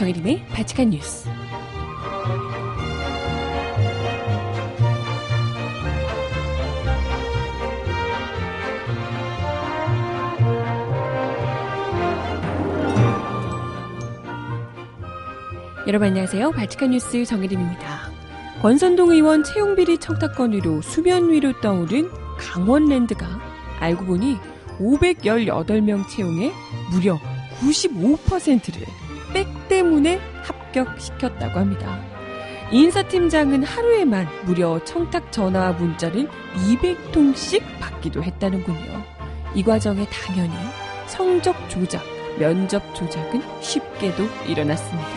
정혜림의 바칙한 뉴스. 여러분 안녕하세요. 바칙한 뉴스 정혜림입니다. 권선동 의원 채용비리 청탁 건으로 수면 위로 떠오른 강원랜드가 알고 보니 518명 채용에 무려 95%를 백 때문에 합격시켰다고 합니다. 인사팀장은 하루에만 무려 청탁 전화와 문자를 200통씩 받기도 했다는군요. 이 과정에 당연히 성적 조작, 면접 조작은 쉽게도 일어났습니다.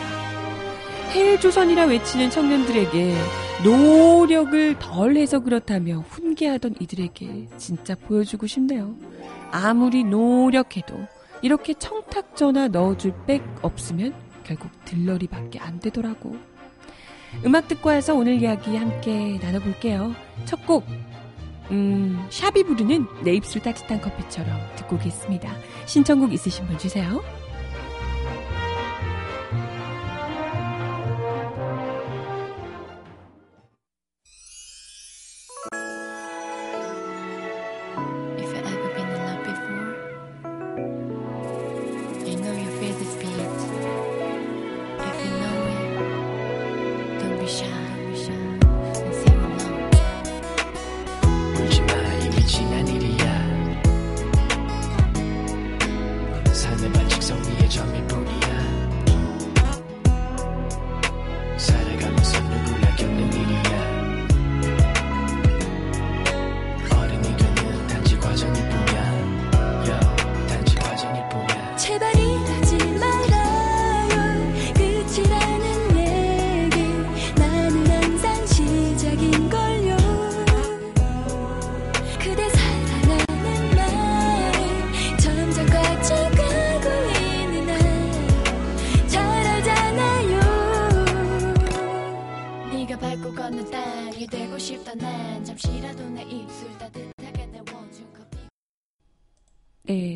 해조선이라 외치는 청년들에게 노력을 덜 해서 그렇다며 훈계하던 이들에게 진짜 보여주고 싶네요. 아무리 노력해도 이렇게 청탁 전화 넣어줄 백 없으면 결국 들러리밖에 안 되더라고. 음악 듣고 와서 오늘 이야기 함께 나눠볼게요. 첫 곡, 음, 샵이 부르는 내 입술 따뜻한 커피처럼 듣고 오겠습니다. 신청곡 있으신 분 주세요.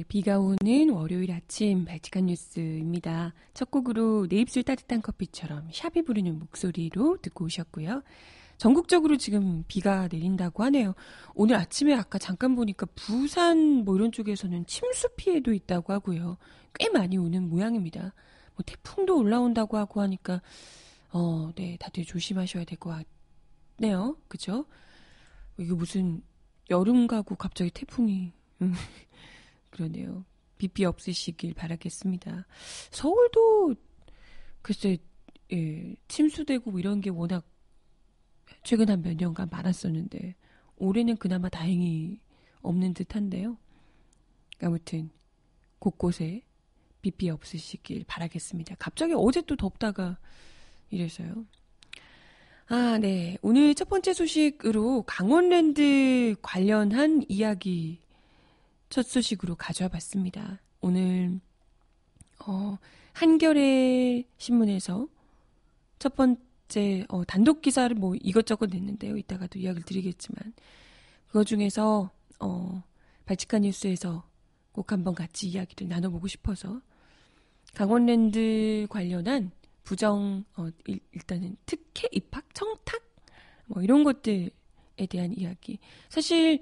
비가 오는 월요일 아침 발칙한 뉴스입니다. 첫 곡으로 내 입술 따뜻한 커피처럼 샵이 부르는 목소리로 듣고 오셨고요. 전국적으로 지금 비가 내린다고 하네요. 오늘 아침에 아까 잠깐 보니까 부산 뭐 이런 쪽에서는 침수 피해도 있다고 하고요. 꽤 많이 오는 모양입니다. 뭐 태풍도 올라온다고 하고 하니까 어, 네, 다들 조심하셔야 될 것 같네요. 그죠? 이게 무슨 여름 가고 갑자기 태풍이 음. 그러네요. 비비 없으시길 바라겠습니다. 서울도 글쎄 예, 침수되고 뭐 이런 게 워낙 최근 한 몇 년간 많았었는데 올해는 그나마 다행히 없는 듯한데요. 아무튼 곳곳에 비비 없으시길 바라겠습니다. 갑자기 어제 또 덥다가 이래서요. 아, 네. 오늘 첫 번째 소식으로 강원랜드 관련한 이야기 첫 소식으로 가져와 봤습니다. 오늘 어, 한겨레 신문에서 첫 번째 어, 단독 기사를 뭐 이것저것 냈는데요. 이따가도 이야기를 드리겠지만 그거 중에서 어, 발칙한 뉴스에서 꼭 한번 같이 이야기를 나눠보고 싶어서 강원랜드 관련한 부정 어, 일, 단은 특혜 입학 청탁 뭐 이런 것들에 대한 이야기. 사실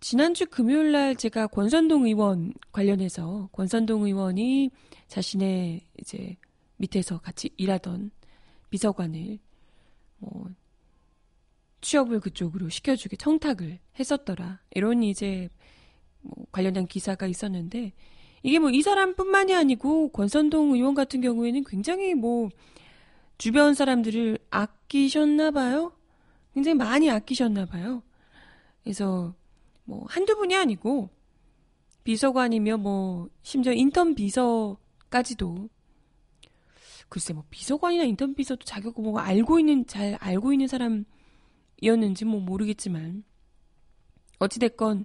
지난주 금요일 날 제가 권선동 의원 관련해서 권선동 의원이 자신의 이제 밑에서 같이 일하던 비서관을 뭐 취업을 그쪽으로 시켜주게 청탁을 했었더라. 이런 이제 뭐 관련된 기사가 있었는데 이게 뭐 이 사람뿐만이 아니고 권선동 의원 같은 경우에는 굉장히 뭐 주변 사람들을 아끼셨나 봐요. 굉장히 많이 아끼셨나 봐요. 그래서 뭐 한두 분이 아니고 비서관이며 뭐 심지어 인턴 비서까지도 글쎄 뭐 비서관이나 인턴 비서도 자격 뭐 알고 있는 잘 알고 있는 사람이었는지 뭐 모르겠지만 어찌 됐건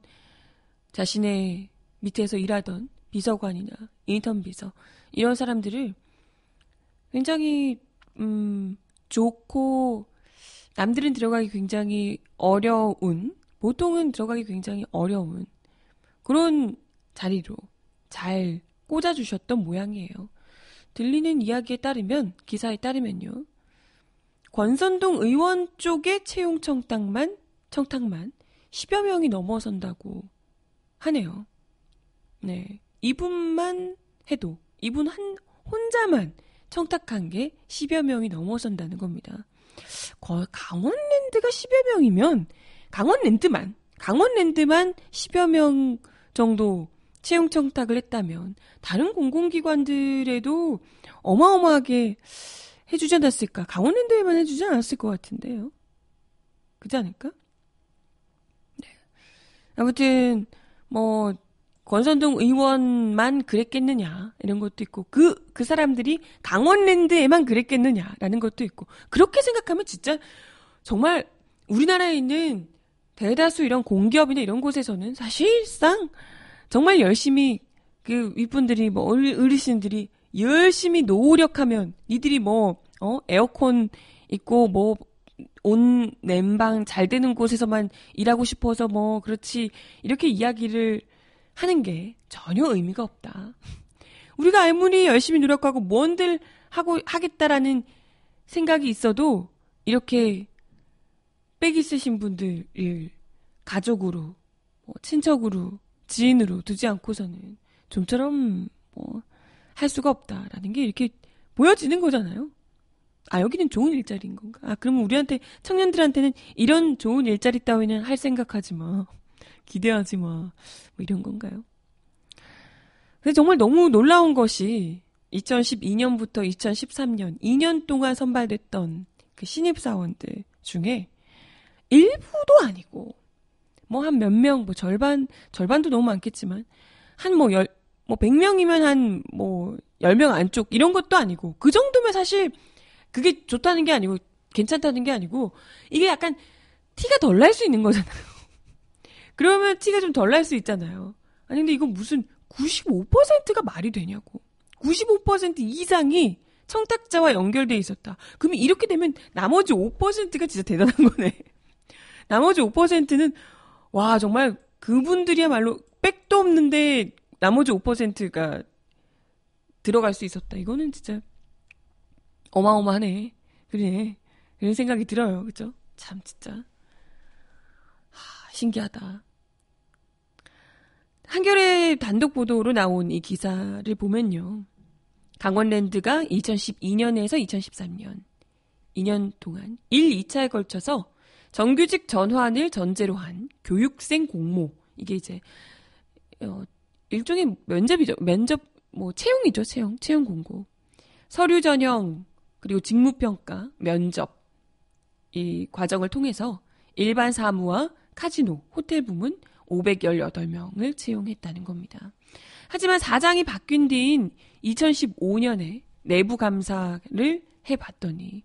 자신의 밑에서 일하던 비서관이나 인턴 비서 이런 사람들을 굉장히 음 좋고 남들은 들어가기 굉장히 어려운 보통은 들어가기 굉장히 어려운 그런 자리로 잘 꽂아주셨던 모양이에요. 들리는 이야기에 따르면 기사에 따르면요. 권선동 의원 쪽의 채용 청탁만 청탁만 10여 명이 넘어선다고 하네요. 네. 이분만 해도 이분 한 혼자만 청탁한 게 10여 명이 넘어선다는 겁니다. 강원랜드가 10여 명이면 강원랜드만 강원랜드만 10여 명 정도 채용 청탁을 했다면 다른 공공기관들에도 어마어마하게 해주지 않았을까? 강원랜드에만 해주지 않았을 것 같은데요. 그지 않을까? 네. 아무튼 뭐 권선동 의원만 그랬겠느냐 이런 것도 있고 그그 그 사람들이 강원랜드에만 그랬겠느냐라는 것도 있고 그렇게 생각하면 진짜 정말 우리나라에 있는 대다수 이런 공기업이나 이런 곳에서는 사실상 정말 열심히 그 윗분들이 뭐 어르신들이 열심히 노력하면 니들이 뭐 어? 에어컨 있고 뭐 온 냉방 잘 되는 곳에서만 일하고 싶어서 뭐 그렇지 이렇게 이야기를 하는 게 전혀 의미가 없다. 우리가 아무리 열심히 노력하고 뭔들 하고 하겠다라는 생각이 있어도 이렇게 빽 있으신 분들을 가족으로 뭐 친척으로 지인으로 두지 않고서는 좀처럼 뭐 할 수가 없다라는 게 이렇게 보여지는 거잖아요. 아, 여기는 좋은 일자리인 건가? 아, 그러면 우리한테, 청년들한테는 이런 좋은 일자리 따위는 할 생각하지 마. 기대하지 마. 뭐 이런 건가요? 근데 정말 너무 놀라운 것이 2012년부터 2013년 2년 동안 선발됐던 그 신입사원들 중에 일부도 아니고 뭐 한 몇 명, 뭐 절반, 절반도 너무 많겠지만 한 뭐 열, 뭐 100명이면 한 뭐 10명 안쪽 이런 것도 아니고 그 정도면 사실 그게 좋다는 게 아니고 괜찮다는 게 아니고 이게 약간 티가 덜 날 수 있는 거잖아요. 그러면 티가 좀 덜 날 수 있잖아요. 아니 근데 이건 무슨 95%가 말이 되냐고. 95% 이상이 청탁자와 연결돼 있었다. 그러면 이렇게 되면 나머지 5%가 진짜 대단한 거네. 나머지 5%는 와 정말 그분들이야말로 백도 없는데 나머지 5%가 들어갈 수 있었다. 이거는 진짜 어마어마하네. 그래. 그런 생각이 들어요. 그죠? 참, 진짜. 하, 신기하다. 한겨레 단독 보도로 나온 이 기사를 보면요. 강원랜드가 2012년에서 2013년 2년 동안 1, 2차에 걸쳐서 정규직 전환을 전제로 한 교육생 공모 이게 이제 어, 일종의 면접이죠. 면접 뭐 채용이죠. 채용 채용 공고 서류 전형 그리고 직무 평가, 면접 이 과정을 통해서 일반 사무와 카지노, 호텔 부문 518명을 채용했다는 겁니다. 하지만 사장이 바뀐 뒤인 2015년에 내부 감사를 해봤더니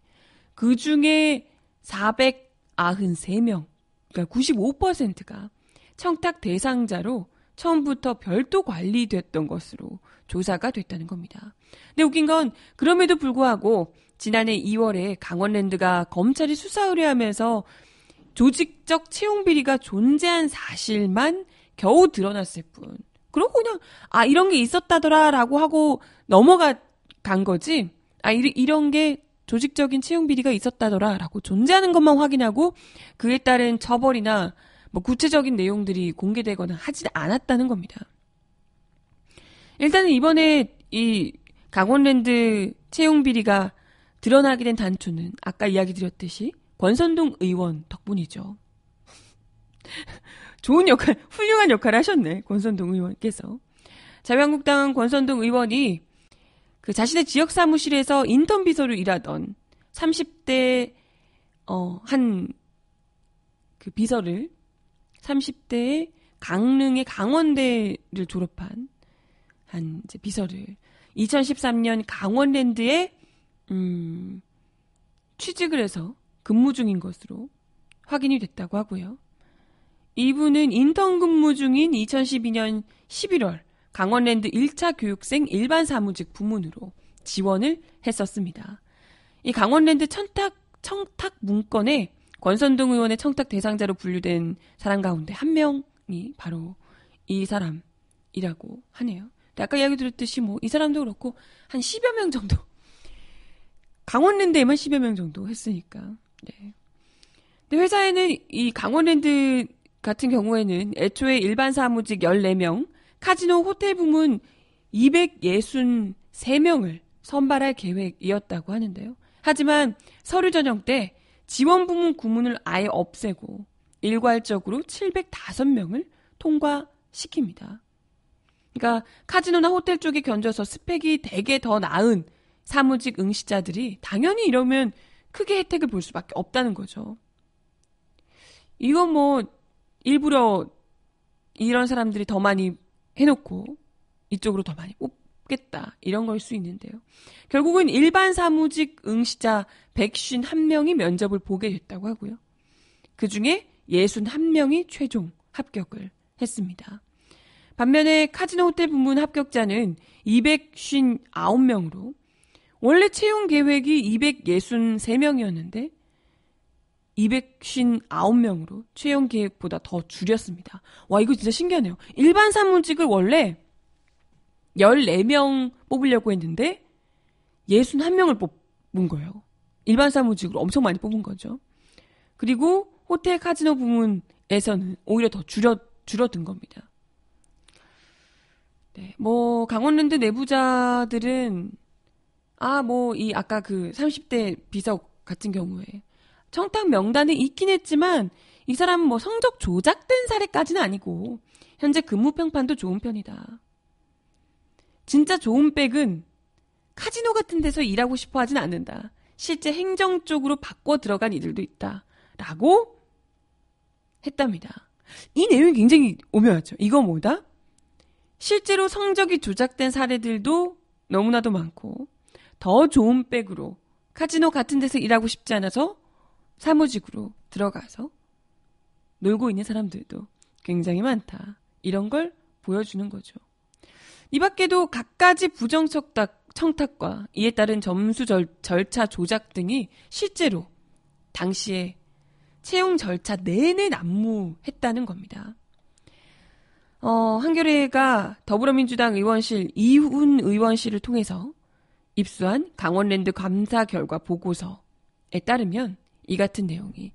그 중에 493명, 그러니까 95%가 청탁 대상자로 처음부터 별도 관리됐던 것으로 조사가 됐다는 겁니다. 근데 웃긴 건 그럼에도 불구하고 지난해 2월에 강원랜드가 검찰이 수사 의뢰하면서 조직적 채용 비리가 존재한 사실만 겨우 드러났을 뿐. 그러고 그냥 아 이런 게 있었다더라라고 하고 넘어간 거지. 아 이, 이런 게 조직적인 채용 비리가 있었다더라라고 존재하는 것만 확인하고 그에 따른 처벌이나 뭐 구체적인 내용들이 공개되거나 하지 않았다는 겁니다. 일단은 이번에 이 강원랜드 채용 비리가 드러나게 된 단초는 아까 이야기 드렸듯이 권선동 의원 덕분이죠. 좋은 역할, 훌륭한 역할을 하셨네. 권선동 의원께서. 자유한국당 권선동 의원이 그 자신의 지역 사무실에서 인턴 비서로 일하던 30대 어, 한 그 비서를 30대의 강릉의 강원대를 졸업한 한 이제 비서를 2013년 강원랜드에 음, 취직을 해서 근무 중인 것으로 확인이 됐다고 하고요. 이분은 인턴 근무 중인 2012년 11월 강원랜드 1차 교육생 일반 사무직 부문으로 지원을 했었습니다. 이 강원랜드 청탁, 청탁 문건에 권선동 의원의 청탁 대상자로 분류된 사람 가운데 한 명이 바로 이 사람이라고 하네요. 아까 이야기 드렸듯이 뭐 이 사람도 그렇고 한 10여 명 정도 강원랜드에만 10여 명 정도 했으니까. 네. 근데 회사에는 이 강원랜드 같은 경우에는 애초에 일반 사무직 14명, 카지노 호텔 부문 263명을 선발할 계획이었다고 하는데요. 하지만 서류 전형 때 지원 부문 구문을 아예 없애고 일괄적으로 705명을 통과시킵니다. 그러니까 카지노나 호텔 쪽에 견져서 스펙이 되게 더 나은 사무직 응시자들이 당연히 이러면 크게 혜택을 볼 수밖에 없다는 거죠. 이건 뭐 일부러 이런 사람들이 더 많이 해놓고 이쪽으로 더 많이 뽑겠다 이런 걸 수 있는데요. 결국은 일반 사무직 응시자 151명이 면접을 보게 됐다고 하고요. 그 중에 61명이 최종 합격을 했습니다. 반면에 카지노 호텔 부문 합격자는 259명으로 원래 채용 계획이 263명이었는데 259명으로 채용 계획보다 더 줄였습니다. 와, 이거 진짜 신기하네요. 일반 사무직을 원래 14명 뽑으려고 했는데 61명을 뽑은 거예요. 일반 사무직으로 엄청 많이 뽑은 거죠. 그리고 호텔 카지노 부문에서는 오히려 더 줄여, 줄어든 겁니다. 네, 뭐, 강원랜드 내부자들은, 아, 뭐, 이, 아까 그 30대 비석 같은 경우에, 청탁 명단에 있긴 했지만, 이 사람은 뭐 성적 조작된 사례까지는 아니고, 현재 근무 평판도 좋은 편이다. 진짜 좋은 백은 카지노 같은 데서 일하고 싶어 하진 않는다. 실제 행정 쪽으로 바꿔 들어간 이들도 있다. 라고 했답니다. 이 내용이 굉장히 오묘하죠. 이거 뭐다? 실제로 성적이 조작된 사례들도 너무나도 많고 더 좋은 백으로 카지노 같은 데서 일하고 싶지 않아서 사무직으로 들어가서 놀고 있는 사람들도 굉장히 많다. 이런 걸 보여주는 거죠. 이 밖에도 갖가지 부정청탁, 청탁과 이에 따른 점수 절, 절차 조작 등이 실제로 당시에 채용 절차 내내 난무했다는 겁니다. 어, 한겨레가 더불어민주당 의원실 이훈 의원실을 통해서 입수한 강원랜드 감사 결과 보고서에 따르면 이 같은 내용이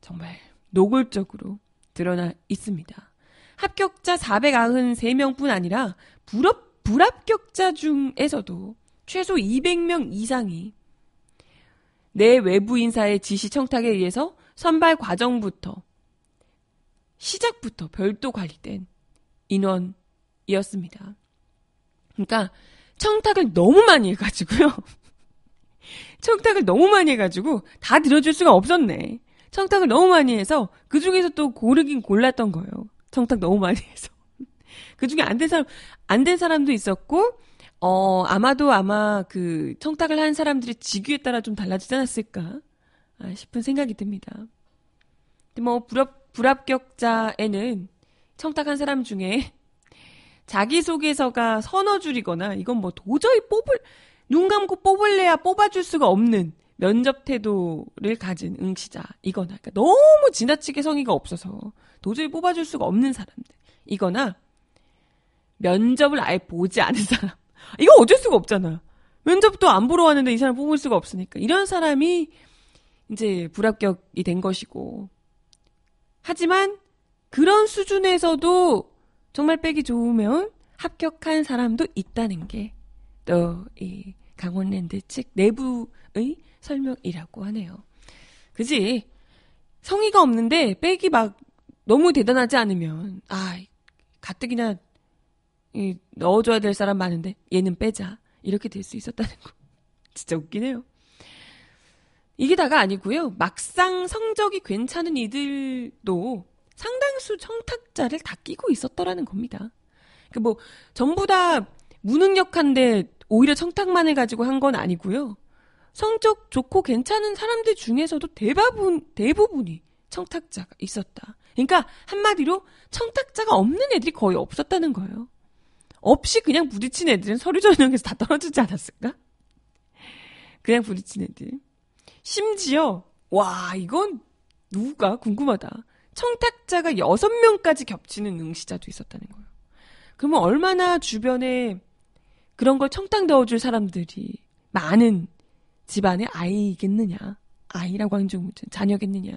정말 노골적으로 드러나 있습니다. 합격자 493명뿐 아니라 불합, 불합격자 중에서도 최소 200명 이상이 내 외부 인사의 지시 청탁에 의해서 선발 과정부터 시작부터 별도 관리된 인원이었습니다. 그러니까 청탁을 너무 많이 해가지고요. 청탁을 너무 많이 해가지고 다 들어줄 수가 없었네. 청탁을 너무 많이 해서 그 중에서 또 고르긴 골랐던 거예요. 청탁 너무 많이 해서. 그 중에 안 된 사람, 안 된 사람도 있었고, 어, 아마도 아마 그 청탁을 한 사람들의 직위에 따라 좀 달라지지 않았을까 아, 싶은 생각이 듭니다. 뭐, 불합, 불합격자에는 청탁한 사람 중에 자기소개서가 서너 줄이거나 이건 뭐 도저히 뽑을, 눈 감고 뽑을래야 뽑아줄 수가 없는 면접 태도를 가진 응시자이거나. 그러니까 너무 지나치게 성의가 없어서 도저히 뽑아줄 수가 없는 사람들 이거나 면접을 아예 보지 않은 사람. 이거 어쩔 수가 없잖아. 면접도 안 보러 왔는데 이 사람 뽑을 수가 없으니까. 이런 사람이 이제 불합격이 된 것이고. 하지만 그런 수준에서도 정말 빼기 좋으면 합격한 사람도 있다는 게 또 이 강원랜드 측 내부의 설명이라고 하네요. 그지? 성의가 없는데 백이 막 너무 대단하지 않으면 아 가뜩이나 이, 넣어줘야 될 사람 많은데 얘는 빼자 이렇게 될 수 있었다는 거 진짜 웃기네요. 이게 다가 아니고요. 막상 성적이 괜찮은 이들도 상당수 청탁자를 다 끼고 있었더라는 겁니다. 그 뭐 전부 다 무능력한데 오히려 청탁만 해가지고 한 건 아니고요. 성적 좋고 괜찮은 사람들 중에서도 대부분, 대부분이 청탁자가 있었다. 그러니까 한마디로 청탁자가 없는 애들이 거의 없었다는 거예요. 없이 그냥 부딪힌 애들은 서류 전형에서 다 떨어지지 않았을까? 그냥 부딪힌 애들. 심지어, 와, 이건 누가 궁금하다. 청탁자가 6명까지 겹치는 응시자도 있었다는 거예요. 그러면 얼마나 주변에 그런 걸 청탁 넣어줄 사람들이 많은 집안의 아이겠느냐. 아이라고 하는 좀 자녀겠느냐.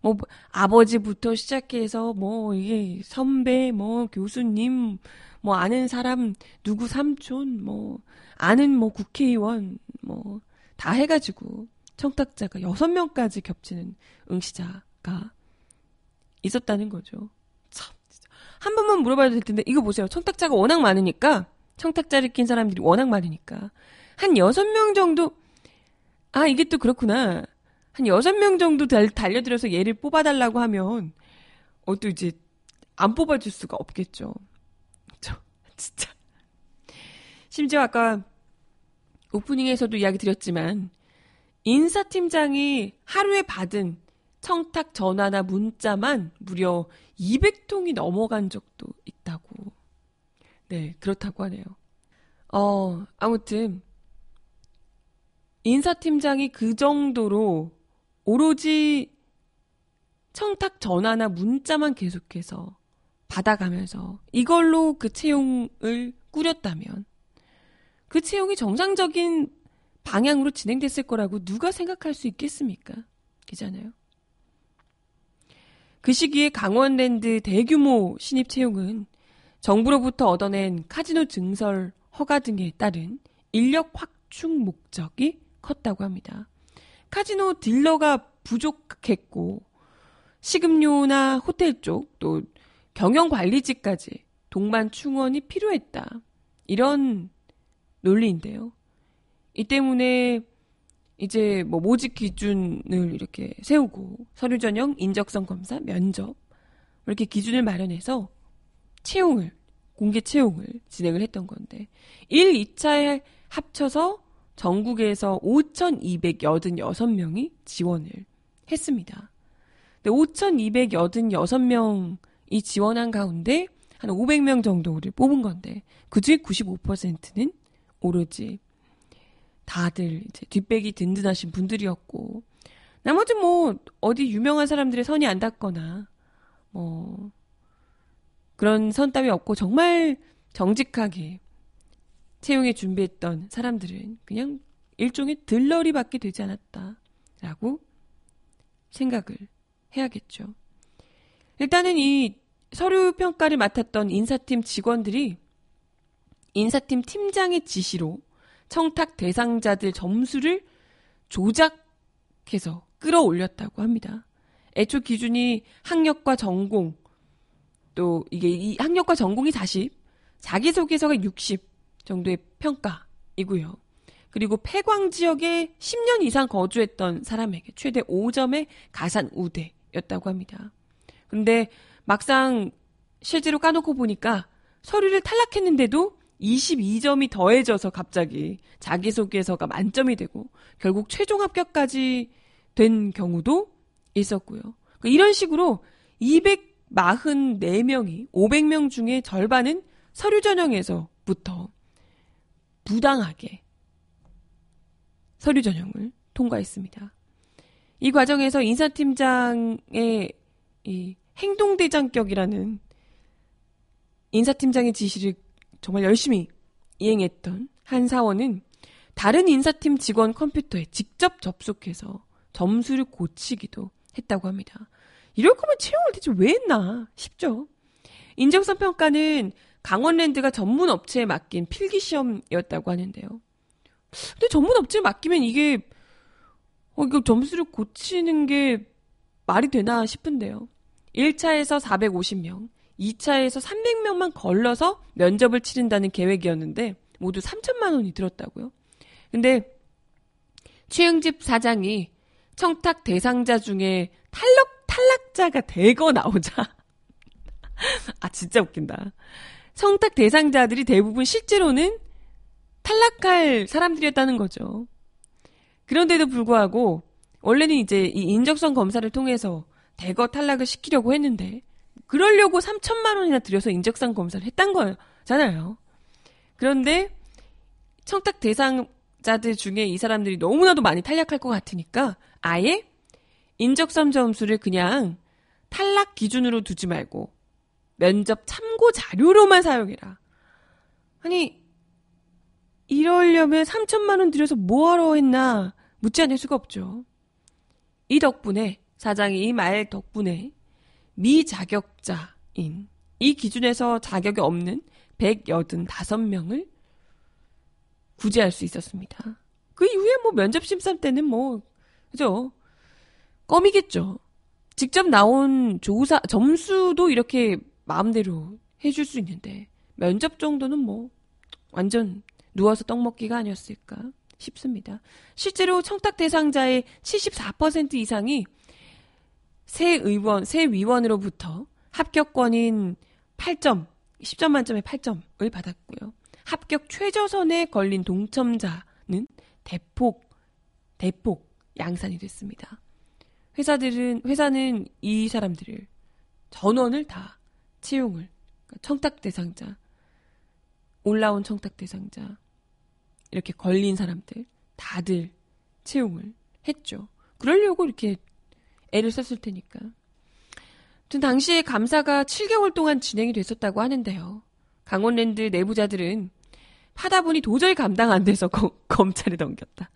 뭐 아버지부터 시작해서 뭐 이게 선배 뭐 교수님 뭐 아는 사람 누구 삼촌 뭐 아는 뭐 국회의원 뭐 다 해가지고 청탁자가 여섯 명까지 겹치는 응시자가 있었다는 거죠. 참, 한 번만 물어봐도 될 텐데 이거 보세요. 청탁자가 워낙 많으니까 청탁자를 낀 사람들이 워낙 많으니까 한 여섯 명 정도 아 이게 또 그렇구나. 한 여섯 명 정도 달, 달려들어서 얘를 뽑아달라고 하면 어 또 이제 안 뽑아줄 수가 없겠죠. 저 진짜 심지어 아까 오프닝에서도 이야기 드렸지만 인사팀장이 하루에 받은 청탁 전화나 문자만 무려 200통이 넘어간 적도 있다고. 네, 그렇다고 하네요. 어, 아무튼 인사팀장이 그 정도로 오로지 청탁 전화나 문자만 계속해서 받아가면서 이걸로 그 채용을 꾸렸다면 그 채용이 정상적인 방향으로 진행됐을 거라고 누가 생각할 수 있겠습니까? 그잖아요. 그 시기에 강원랜드 대규모 신입 채용은 정부로부터 얻어낸 카지노 증설 허가 등에 따른 인력 확충 목적이 컸다고 합니다. 카지노 딜러가 부족했고 식음료나 호텔 쪽 또 경영 관리직까지 동반 충원이 필요했다. 이런 논리인데요. 이 때문에 이제 뭐 모집 기준을 이렇게 세우고 서류 전형, 인적성 검사, 면접 이렇게 기준을 마련해서 채용을 공개 채용을 진행을 했던 건데 1, 2차에 합쳐서 전국에서 5,286명이 지원을 했습니다. 5,286명이 지원한 가운데 한 500명 정도를 뽑은 건데 그중에 95%는 오로지 다들 이제 뒷백이 든든하신 분들이었고 나머지 뭐 어디 유명한 사람들의 선이 안 닿거나 뭐 그런 선 따위 없고 정말 정직하게 채용에 준비했던 사람들은 그냥 일종의 들러리밖에 되지 않았다라고 생각을 해야겠죠. 일단은 이 서류 평가를 맡았던 인사팀 직원들이 인사팀 팀장의 지시로 청탁 대상자들 점수를 조작해서 끌어올렸다고 합니다. 애초 기준이 학력과 전공, 또 이게 이 학력과 전공이 40, 자기소개서가 60 정도의 평가이고요. 그리고 폐광 지역에 10년 이상 거주했던 사람에게 최대 5점의 가산 우대였다고 합니다. 근데 막상 실제로 까놓고 보니까 서류를 탈락했는데도 22점이 더해져서 갑자기 자기소개서가 만점이 되고 결국 최종 합격까지 된 경우도 있었고요. 그러니까 이런 식으로 244명이 500명 중에 절반은 서류 전형에서부터 부당하게 서류 전형을 통과했습니다. 이 과정에서 인사팀장의 이 행동대장격이라는 인사팀장의 지시를 정말 열심히 이행했던 한 사원은 다른 인사팀 직원 컴퓨터에 직접 접속해서 점수를 고치기도 했다고 합니다. 이럴 거면 채용을 대체 왜 했나 싶죠. 인정성 평가는 강원랜드가 전문 업체에 맡긴 필기 시험이었다고 하는데요. 근데 전문 업체에 맡기면 이게 어, 이거 점수를 고치는 게 말이 되나 싶은데요. 1차에서 450명, 2차에서 300명만 걸러서 면접을 치른다는 계획이었는데 모두 3천만 원이 들었다고요. 근데 최영집 사장이 청탁 대상자 중에 탈락 탈락자가 대거 나오자 아 진짜 웃긴다. 청탁 대상자들이 대부분 실제로는 탈락할 사람들이었다는 거죠. 그런데도 불구하고 원래는 이제 이 인적성 검사를 통해서 대거 탈락을 시키려고 했는데 그러려고 3천만 원이나 들여서 인적성 검사를 했단 거잖아요. 그런데 청탁 대상자들 중에 이 사람들이 너무나도 많이 탈락할 것 같으니까 아예 인적성 점수를 그냥 탈락 기준으로 두지 말고 면접 참고 자료로만 사용해라. 아니, 이러려면 3천만 원 들여서 뭐하러 했나 묻지 않을 수가 없죠. 이 덕분에 사장이 이 말 덕분에 미자격자인 이 기준에서 자격이 없는 185명을 구제할 수 있었습니다. 그 이후에 뭐 면접 심사 때는 뭐 그죠? 껌이겠죠. 직접 나온 조사 점수도 이렇게 마음대로 해줄 수 있는데 면접 정도는 뭐 완전 누워서 떡 먹기가 아니었을까 싶습니다. 실제로 청탁 대상자의 74% 이상이 새 의원, 새 위원으로부터 합격권인 8점, 10점 만점에 8점을 받았고요. 합격 최저선에 걸린 동첨자는 대폭, 대폭 양산이 됐습니다. 회사들은, 회사는 이 사람들을 전원을 다 채용을, 그러니까 청탁 대상자, 올라온 청탁 대상자, 이렇게 걸린 사람들, 다들 채용을 했죠. 그러려고 이렇게 애를 썼을 테니까. 아무튼 당시에 감사가 7개월 동안 진행이 됐었다고 하는데요. 강원랜드 내부자들은 하다 보니 도저히 감당 안 돼서 거, 검찰에 넘겼다.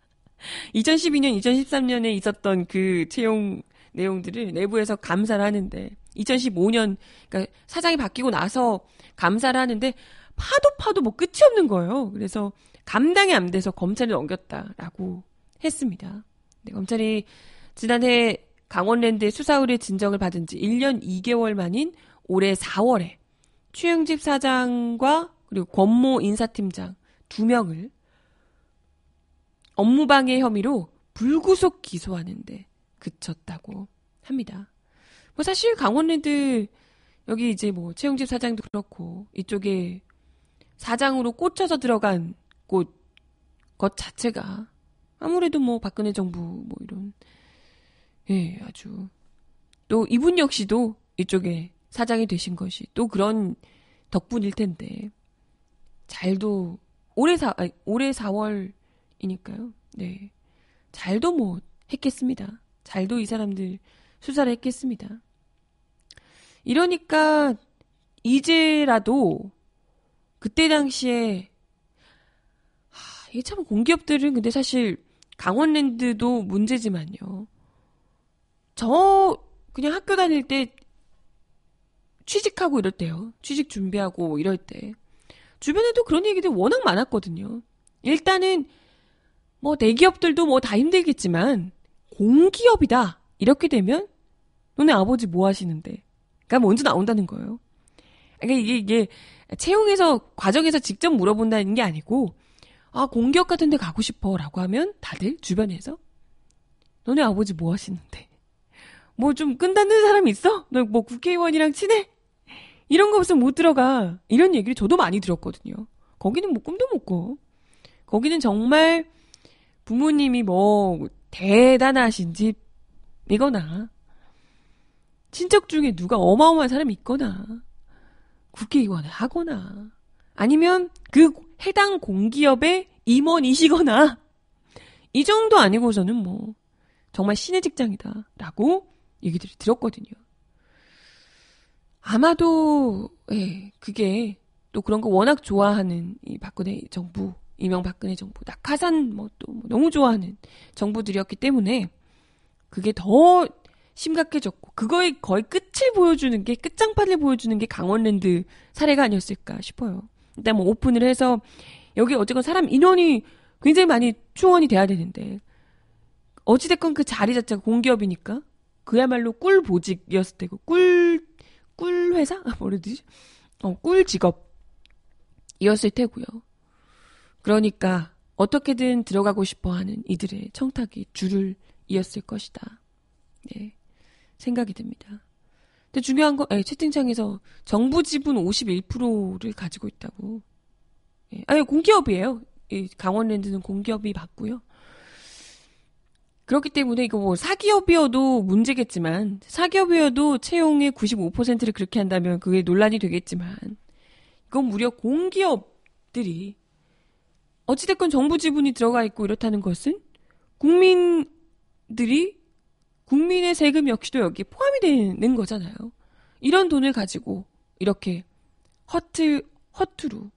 2012년, 2013년에 있었던 그 채용 내용들을 내부에서 감사를 하는데 2015년 그러니까 사장이 바뀌고 나서 감사를 하는데 파도 파도 뭐 끝이 없는 거예요. 그래서 감당이 안 돼서 검찰에 넘겼다라고 했습니다. 네, 검찰이 지난해 강원랜드의 수사 의뢰 진정을 받은 지 1년 2개월 만인 올해 4월에 최영집 사장과 그리고 권모 인사팀장 두 명을 업무방해 혐의로 불구속 기소하는데 그쳤다고 합니다. 뭐 사실 강원랜드 여기 이제 뭐 최영집 사장도 그렇고 이쪽에 사장으로 꽂혀서 들어간 곳 것 자체가 아무래도 뭐 박근혜 정부 뭐 이런 예 아주 또 이분 역시도 이쪽에 사장이 되신 것이 또 그런 덕분일 텐데 잘도 올해 사 아니, 올해 4월이니까요. 네 잘도 뭐 했겠습니다. 잘도 이 사람들 수사를 했겠습니다. 이러니까 이제라도 그때 당시에 하, 이게 참 공기업들은 근데 사실 강원랜드도 문제지만요. 저 그냥 학교 다닐 때 취직하고 이럴 때요. 취직 준비하고 이럴 때 주변에도 그런 얘기들 워낙 많았거든요. 일단은 뭐 대기업들도 뭐 다 힘들겠지만 공기업이다 이렇게 되면 너네 아버지 뭐 하시는데? 그러니까 먼저 나온다는 거예요. 그러니까 이게 이게 채용에서 과정에서 직접 물어본다는 게 아니고 아 공기업 같은 데 가고 싶어라고 하면 다들 주변에서 너네 아버지 뭐 하시는데 뭐 좀 끈다는 사람 있어? 너 뭐 국회의원이랑 친해? 이런 거 없으면 못 들어가 이런 얘기를 저도 많이 들었거든요. 거기는 뭐 꿈도 못 꿔. 거기는 정말 부모님이 뭐 대단하신 집이거나 친척 중에 누가 어마어마한 사람이 있거나 국회의원을 하거나 아니면 그 해당 공기업의 임원이시거나 이 정도 아니고서는 뭐 정말 신의 직장이다라고 얘기들을 들었거든요. 아마도 예, 그게 또 그런 거 워낙 좋아하는 이 박근혜 정부, 이명박근혜 정부, 낙하산 뭐또 뭐 너무 좋아하는 정부들이었기 때문에 그게 더 심각해졌고 그거의 거의 끝을 보여주는 게 끝장판을 보여주는 게 강원랜드 사례가 아니었을까 싶어요. 일단 뭐 오픈을 해서 여기 어쨌건 사람 인원이 굉장히 많이 충원이 돼야 되는데 어찌됐건 그 자리 자체가 공기업이니까 그야말로 꿀 보직이었을 때고 꿀, 꿀 회사? 아, 뭐라 되지? 어, 꿀 직업이었을 테고요. 그러니까 어떻게든 들어가고 싶어 하는 이들의 청탁이 줄을 이었을 것이다. 네. 생각이 듭니다. 근데 중요한 건, 예, 채팅창에서 정부 지분 51%를 가지고 있다고. 예, 아니, 공기업이에요. 이 강원랜드는 공기업이 맞고요. 그렇기 때문에 이거 뭐 사기업이어도 문제겠지만, 사기업이어도 채용의 95%를 그렇게 한다면 그게 논란이 되겠지만, 이건 무려 공기업들이 어찌됐건 정부 지분이 들어가 있고 이렇다는 것은 국민들이 국민의 세금 역시도 여기에 포함이 되는 거잖아요. 이런 돈을 가지고 이렇게 허트, 허투루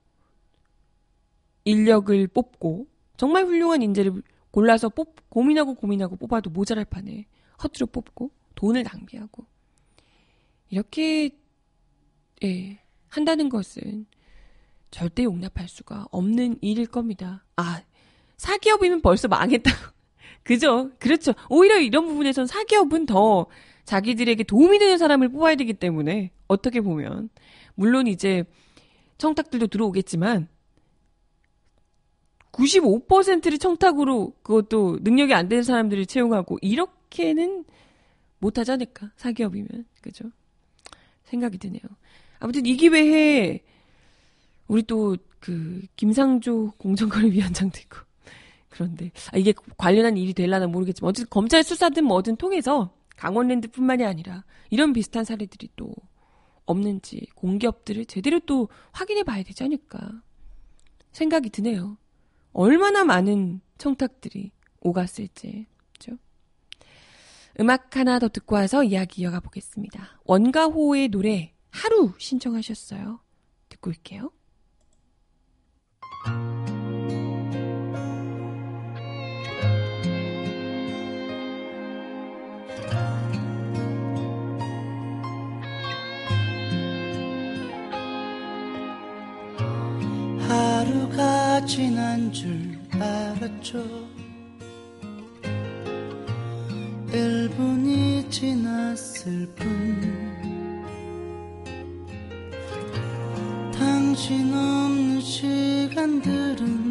인력을 뽑고 정말 훌륭한 인재를 골라서 뽑, 고민하고 고민하고 뽑아도 모자랄 판에 허투루 뽑고 돈을 낭비하고 이렇게 예, 한다는 것은 절대 용납할 수가 없는 일일 겁니다. 아, 사기업이면 벌써 망했다고. 그죠? 그렇죠. 오히려 이런 부분에선 사기업은 더 자기들에게 도움이 되는 사람을 뽑아야 되기 때문에 어떻게 보면 물론 이제 청탁들도 들어오겠지만 95%를 청탁으로 그것도 능력이 안 되는 사람들을 채용하고 이렇게는 못하지 않을까 사기업이면 그죠? 생각이 드네요. 아무튼 이 기회에 우리 또 그 김상조 공정거래위원장도 있고 그런데 아, 이게 관련한 일이 될라나 모르겠지만 어쨌든 검찰 수사든 뭐든 통해서 강원랜드뿐만이 아니라 이런 비슷한 사례들이 또 없는지 공기업들을 제대로 또 확인해 봐야 되지 않을까 생각이 드네요. 얼마나 많은 청탁들이 오갔을지. 그죠? 음악 하나 더 듣고 와서 이야기 이어가 보겠습니다. 원가호의 노래 하루 신청하셨어요. 듣고 올게요. 지난 줄 알았죠. 1분이 지났을 뿐. 당신 없는 시간들은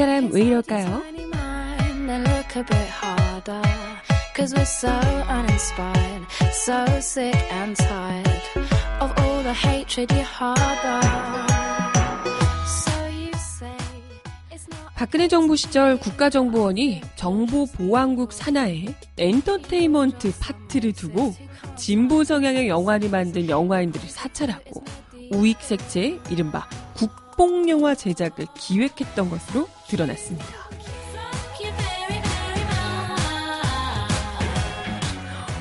사람 왜 이럴까요? 박근혜 정부 시절 국가정보원이 정보보안국 산하에 엔터테인먼트 파트를 두고 진보 성향의 영화를 만든 영화인들을 사찰하고 우익 색채 이른바 국뽕영화 제작을 기획했던 것으로 드러났습니다.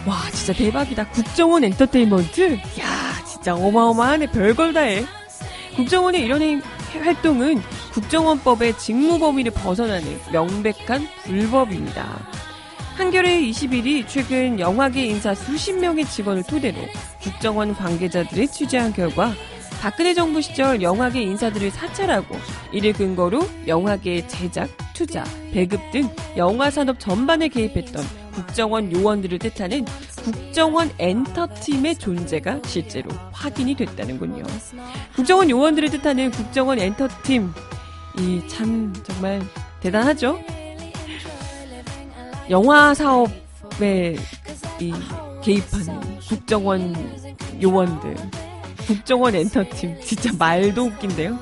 와 진짜 대박이다. 국정원 엔터테인먼트? 야 진짜 어마어마하네. 별걸 다 해. 국정원의 이런 행- 활동은 국정원법의 직무 범위를 벗어나는 명백한 불법입니다. 한겨레 21이 최근 영화계 인사 수십 명의 직원을 토대로 국정원 관계자들을 취재한 결과 박근혜 정부 시절 영화계 인사들을 사찰하고 이를 근거로 영화계의 제작, 투자, 배급 등 영화 산업 전반에 개입했던 국정원 요원들을 뜻하는 국정원 엔터팀의 존재가 실제로 확인이 됐다는군요. 국정원 요원들을 뜻하는 국정원 엔터팀 이 참 정말 대단하죠. 영화 사업에 이 개입하는 국정원 요원들, 국정원 엔터팀 진짜 말도 웃긴데요.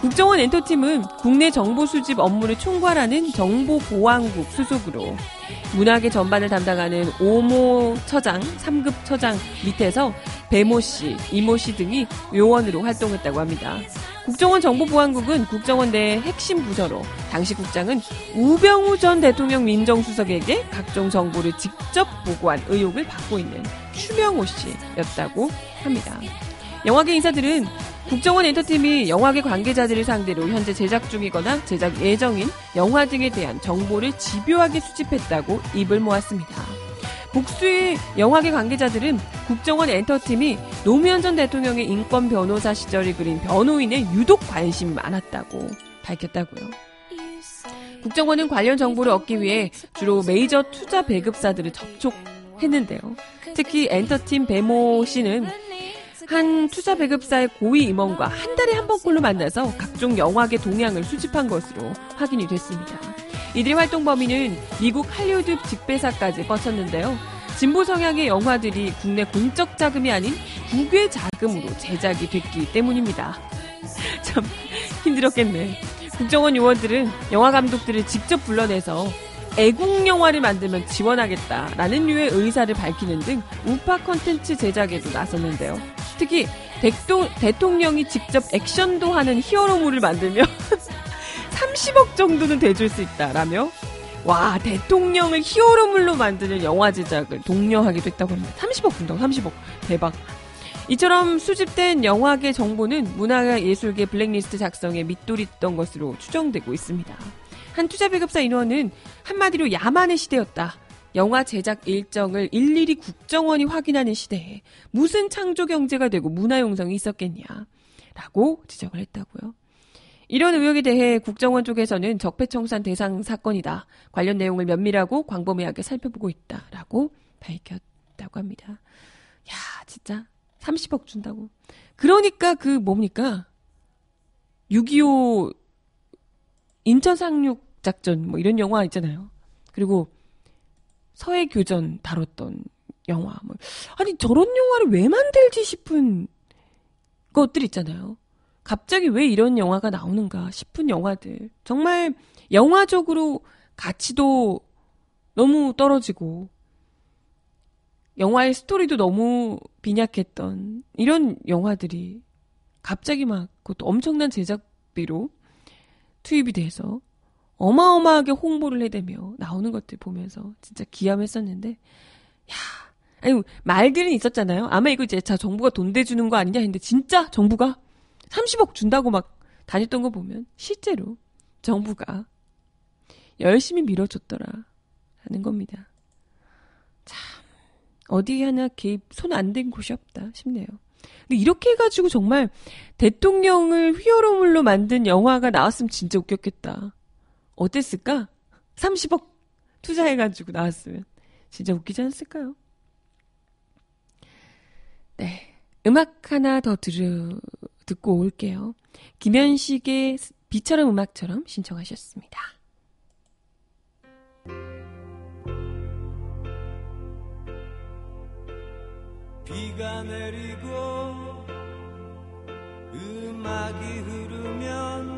국정원 엔터팀은 국내 정보 수집 업무를 총괄하는 정보보안국 수속으로 문화계 전반을 담당하는 오모 처장, 3급 처장 밑에서 배모 씨, 이모 씨 등이 요원으로 활동했다고 합니다. 국정원 정보보안국은 국정원 내 핵심 부서로 당시 국장은 우병우 전 대통령 민정수석에게 각종 정보를 직접 보고한 의혹을 받고 있는 추명호 씨였다고 합니다. 영화계 인사들은 국정원 엔터팀이 영화계 관계자들을 상대로 현재 제작 중이거나 제작 예정인 영화 등에 대한 정보를 집요하게 수집했다고 입을 모았습니다. 복수의 영화계 관계자들은 국정원 엔터팀이 노무현 전 대통령의 인권 변호사 시절을 그린 변호인에 유독 관심이 많았다고 밝혔다고요. 국정원은 관련 정보를 얻기 위해 주로 메이저 투자 배급사들을 접촉했는데요. 특히 엔터팀 배모 씨는 한 투자 배급사의 고위 임원과 한 달에 한 번꼴로 만나서 각종 영화계 동향을 수집한 것으로 확인이 됐습니다. 이들의 활동 범위는 미국 할리우드 직배사까지 뻗쳤는데요. 진보 성향의 영화들이 국내 공적 자금이 아닌 국외 자금으로 제작이 됐기 때문입니다. 참 힘들었겠네. 국정원 요원들은 영화 감독들을 직접 불러내서 애국 영화를 만들면 지원하겠다라는 류의 의사를 밝히는 등 우파 컨텐츠 제작에도 나섰는데요. 특히 대통, 대통령이 직접 액션도 하는 히어로물을 만들면 30억 정도는 대줄 수 있다라며 와 대통령을 히어로물로 만드는 영화 제작을 독려하기도 했다고 합니다. 30억 분당 30억 대박. 이처럼 수집된 영화계 정보는 문화예술계 블랙리스트 작성에 밑돌이 던 것으로 추정되고 있습니다. 한 투자 배급사 인원은 한마디로 야만의 시대였다. 영화 제작 일정을 일일이 국정원이 확인하는 시대에 무슨 창조 경제가 되고 문화 용성이 있었겠냐. 라고 지적을 했다고요. 이런 의혹에 대해 국정원 쪽에서는 적폐청산 대상 사건이다. 관련 내용을 면밀하고 광범위하게 살펴보고 있다라고 밝혔다고 합니다. 야, 진짜 30억 준다고. 그러니까 그 뭡니까? 6.25 인천 상륙 작전 뭐 이런 영화 있잖아요. 그리고 서해 교전 다뤘던 영화. 뭐. 아니 저런 영화를 왜 만들지 싶은 것들 있잖아요. 갑자기 왜 이런 영화가 나오는가 싶은 영화들. 정말 영화적으로 가치도 너무 떨어지고, 영화의 스토리도 너무 빈약했던 이런 영화들이 갑자기 막 그것도 엄청난 제작비로 투입이 돼서 어마어마하게 홍보를 해대며 나오는 것들 보면서 진짜 기함했었는데, 야, 아니, 말들은 있었잖아요. 아마 이거 이제 자, 정부가 돈 대주는 거 아니냐 했는데, 진짜 정부가 30억 준다고 막 다녔던 거 보면 실제로 정부가 열심히 밀어줬더라 하는 겁니다. 참 어디 하나 개입 손 안 댄 곳이 없다 싶네요. 근데 이렇게 해가지고 정말 대통령을 히어로물로 만든 영화가 나왔으면 진짜 웃겼겠다. 어땠을까? 30억 투자해가지고 나왔으면 진짜 웃기지 않았을까요? 네. 음악 하나 더 들으, 듣고 올게요. 김현식의 비처럼 음악처럼 신청하셨습니다. 비가 내리고 음악이 흐르면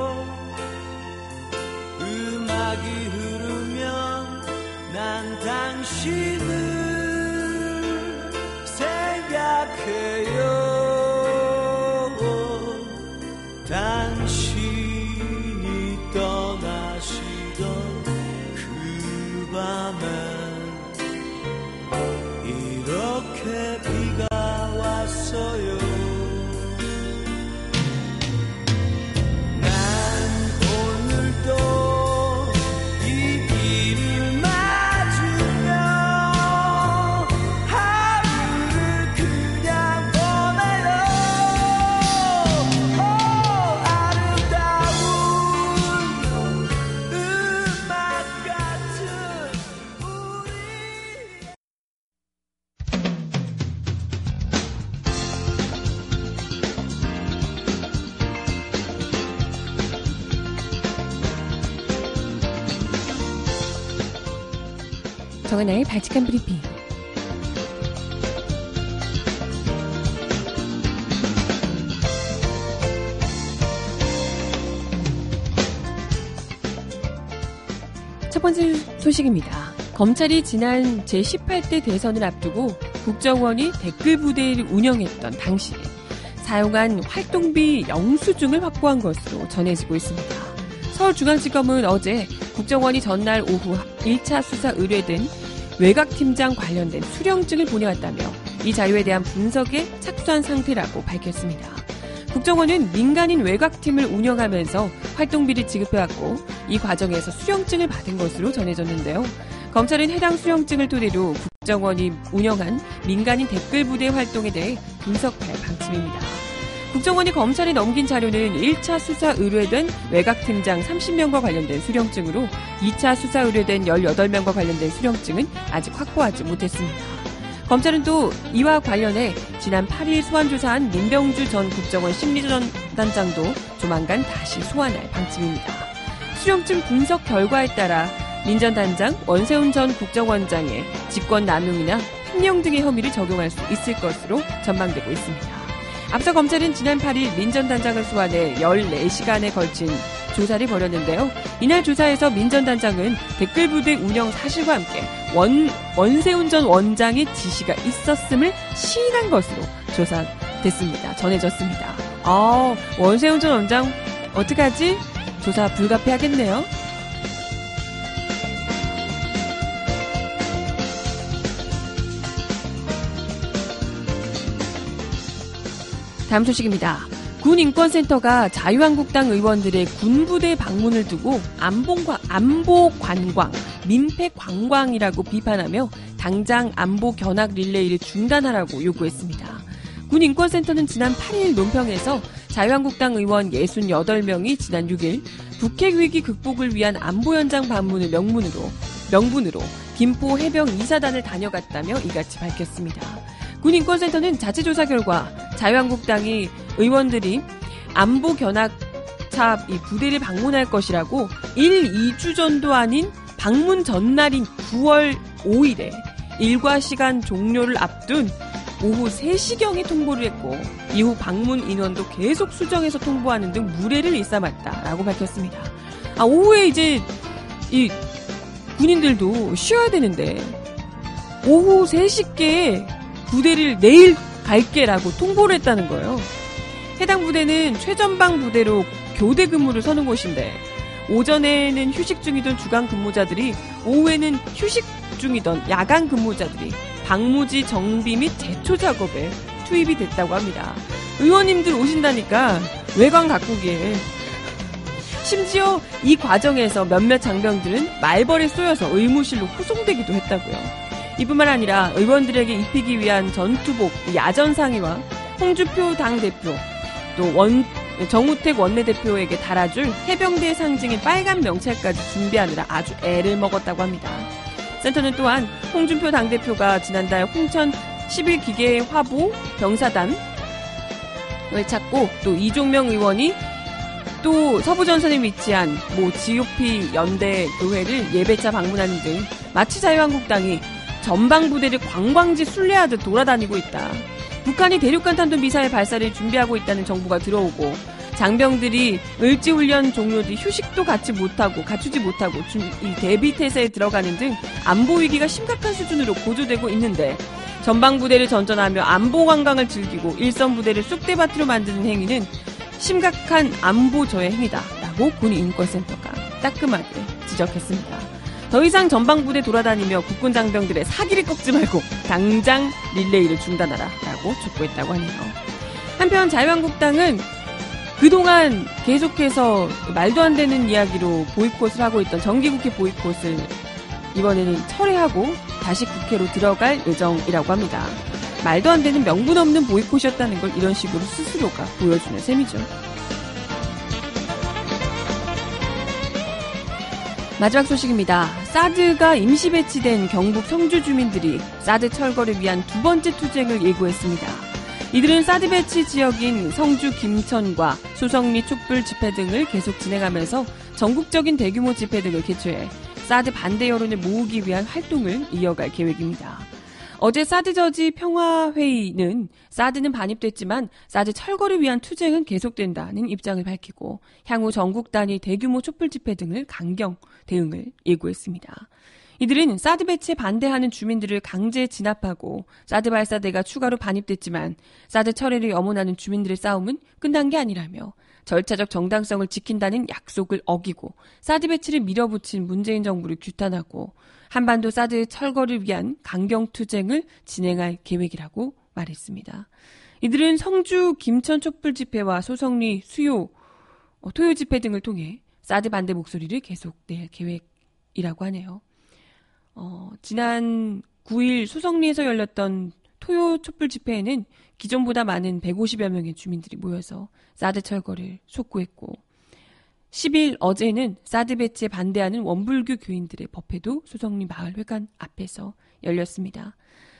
난당 정하나의 바칙한 브리핑. 첫 번째 소식입니다. 검찰이 지난 제18대 대선을 앞두고 국정원이 댓글 부대를 운영했던 당시 사용한 활동비 영수증을 확보한 것으로 전해지고 있습니다. 서울중앙지검은 어제 국정원이 전날 오후 1차 수사 의뢰된 외곽팀장 관련된 수령증을 보내왔다며 이 자료에 대한 분석에 착수한 상태라고 밝혔습니다. 국정원은 민간인 외곽팀을 운영하면서 활동비를 지급해왔고 이 과정에서 수령증을 받은 것으로 전해졌는데요. 검찰은 해당 수령증을 토대로 국정원이 운영한 민간인 댓글 부대 활동에 대해 분석할 방침입니다. 국정원이 검찰에 넘긴 자료는 1차 수사 의뢰된 외곽팀장 30명과 관련된 수령증으로 2차 수사 의뢰된 18명과 관련된 수령증은 아직 확보하지 못했습니다. 검찰은 또 이와 관련해 지난 8일 소환조사한 민병주 전 국정원 심리전단장도 조만간 다시 소환할 방침입니다. 수령증 분석 결과에 따라 민 전 단장, 원세훈 전 국정원장의 직권 남용이나 횡령 등의 혐의를 적용할 수 있을 것으로 전망되고 있습니다. 앞서 검찰은 지난 8일 민 전 단장을 소환해 14시간에 걸친 조사를 벌였는데요. 이날 조사에서 민 전 단장은 댓글 부대 운영 사실과 함께 원, 원세훈 전 원장의 지시가 있었음을 시인한 것으로 조사됐습니다. 전해졌습니다. 아, 원세훈 전 원장 어떡하지? 조사 불가피하겠네요. 다음 소식입니다. 군인권센터가 자유한국당 의원들의 군부대 방문을 두고 안봉과, 안보 관광, 민폐 관광이라고 비판하며 당장 안보 견학 릴레이를 중단하라고 요구했습니다. 군인권센터는 지난 8일 논평에서 자유한국당 의원 68명이 지난 6일 북핵 위기 극복을 위한 안보 현장 방문을 명문으로 명분으로 김포 해병 이사단을 다녀갔다며 이같이 밝혔습니다. 군인권센터는 자체 조사 결과 자유한국당이 의원들이 안보 견학차 이 부대를 방문할 것이라고 1, 2주 전도 아닌 방문 전날인 9월 5일에 일과 시간 종료를 앞둔 오후 3시경에 통보를 했고 이후 방문 인원도 계속 수정해서 통보하는 등 무례를 일삼았다라고 밝혔습니다. 아, 오후에 이제 이 군인들도 쉬어야 되는데 오후 3시께 부대를 내일 갈게라고 통보를 했다는 거예요. 해당 부대는 최전방 부대로 교대 근무를 서는 곳인데 오전에는 휴식 중이던 주간 근무자들이 오후에는 휴식 중이던 야간 근무자들이 방무지 정비 및 제초 작업에 투입이 됐다고 합니다. 의원님들 오신다니까 외관 가꾸기에 심지어 이 과정에서 몇몇 장병들은 말벌에 쏘여서 의무실로 후송되기도 했다고요. 이뿐만 아니라 의원들에게 입히기 위한 전투복, 야전 상의와 홍주표 당대표, 또 원, 정우택 원내대표에게 달아줄 해병대 상징인 빨간 명찰까지 준비하느라 아주 애를 먹었다고 합니다. 센터는 또한 홍준표 당대표가 지난달 홍천 11기계 화보 병사단을 찾고 또 이종명 의원이 또 서부전선에 위치한 뭐 GOP 연대 교회를 예배차 방문하는 등 마치 자유한국당이 전방 부대를 관광지 순례하듯 돌아다니고 있다. 북한이 대륙간 탄도 미사일 발사를 준비하고 있다는 정보가 들어오고 장병들이 을지훈련 종료 뒤 휴식도 갖지 못하고 갖추지 못하고 이 대비 태세에 들어가는 등 안보 위기가 심각한 수준으로 고조되고 있는데 전방 부대를 전전하며 안보 관광을 즐기고 일선 부대를 쑥대밭으로 만드는 행위는 심각한 안보 저해 행위다라고 군인권센터가 따끔하게 지적했습니다. 더 이상 전방부대 돌아다니며 국군 장병들의 사기를 꺾지 말고 당장 릴레이를 중단하라라고 촉구했다고 하네요. 한편 자유한국당은 그동안 계속해서 말도 안 되는 이야기로 보이콧을 하고 있던 정기국회 보이콧을 이번에는 철회하고 다시 국회로 들어갈 예정이라고 합니다. 말도 안 되는 명분 없는 보이콧이었다는 걸 이런 식으로 스스로가 보여주는 셈이죠. 마지막 소식입니다. 사드가 임시 배치된 경북 성주 주민들이 사드 철거를 위한 두 번째 투쟁을 예고했습니다. 이들은 사드 배치 지역인 성주 김천과 수성리 촛불 집회 등을 계속 진행하면서 전국적인 대규모 집회 등을 개최해 사드 반대 여론을 모으기 위한 활동을 이어갈 계획입니다. 어제 사드 저지 평화회의는 사드는 반입됐지만 사드 철거를 위한 투쟁은 계속된다는 입장을 밝히고 향후 전국 단위 대규모 촛불 집회 등을 강경 대응을 예고했습니다. 이들은 사드 배치에 반대하는 주민들을 강제 진압하고 사드 발사대가 추가로 반입됐지만 사드 철회를 염원하는 주민들의 싸움은 끝난 게 아니라며 절차적 정당성을 지킨다는 약속을 어기고 사드 배치를 밀어붙인 문재인 정부를 규탄하고 한반도 사드 철거를 위한 강경 투쟁을 진행할 계획이라고 말했습니다. 이들은 성주 김천 촛불 집회와 소성리 수요 어, 토요 집회 등을 통해 사드 반대 목소리를 계속 낼 계획이라고 하네요. 어, 지난 9일 소성리에서 열렸던 토요 촛불 집회에는 기존보다 많은 150여 명의 주민들이 모여서 사드 철거를 촉구했고 10일 어제는 사드 배치에 반대하는 원불교 교인들의 법회도 소성리 마을 회관 앞에서 열렸습니다.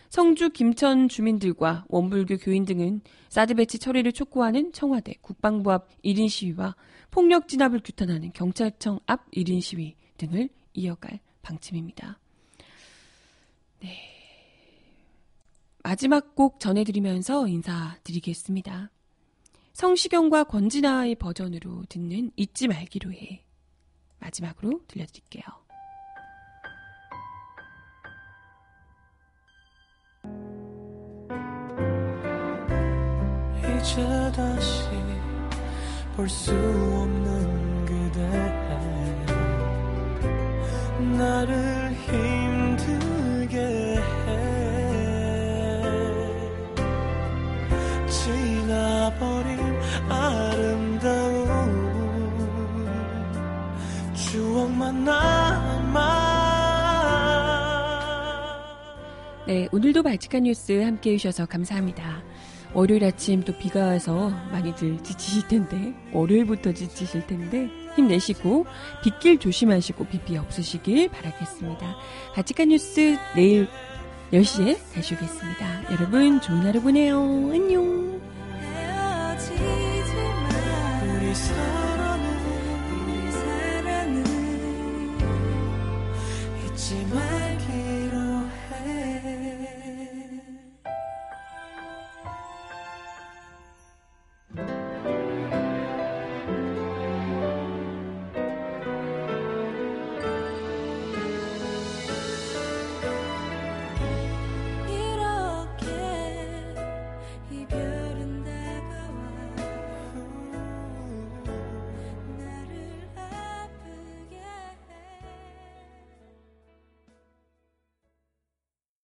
성주 김천 주민들과 원불교 교인 등은 사드 배치 처리를 촉구하는 청와대 국방부 앞 1인 시위와 폭력 진압을 규탄하는 경찰청 앞 1인 시위 등을 이어갈 방침입니다. 네. 마지막 곡 전해드리면서 인사드리겠습니다. 성시경과 권진아의 버전으로 듣는 잊지 말기로 해. 마지막으로 들려드릴게요. 이제 다시 볼 수 없는 그대 나를 네, 오늘도 발칙한 뉴스 함께 해주셔서 감사합니다. 월요일 아침 또 비가 와서 많이들 지치실 텐데, 월요일부터 지치실 텐데, 힘내시고, 빗길 조심하시고, 비비 없으시길 바라겠습니다. 발칙한 뉴스 내일 10시에 다시 오겠습니다. 여러분, 좋은 하루 보내요. 안녕.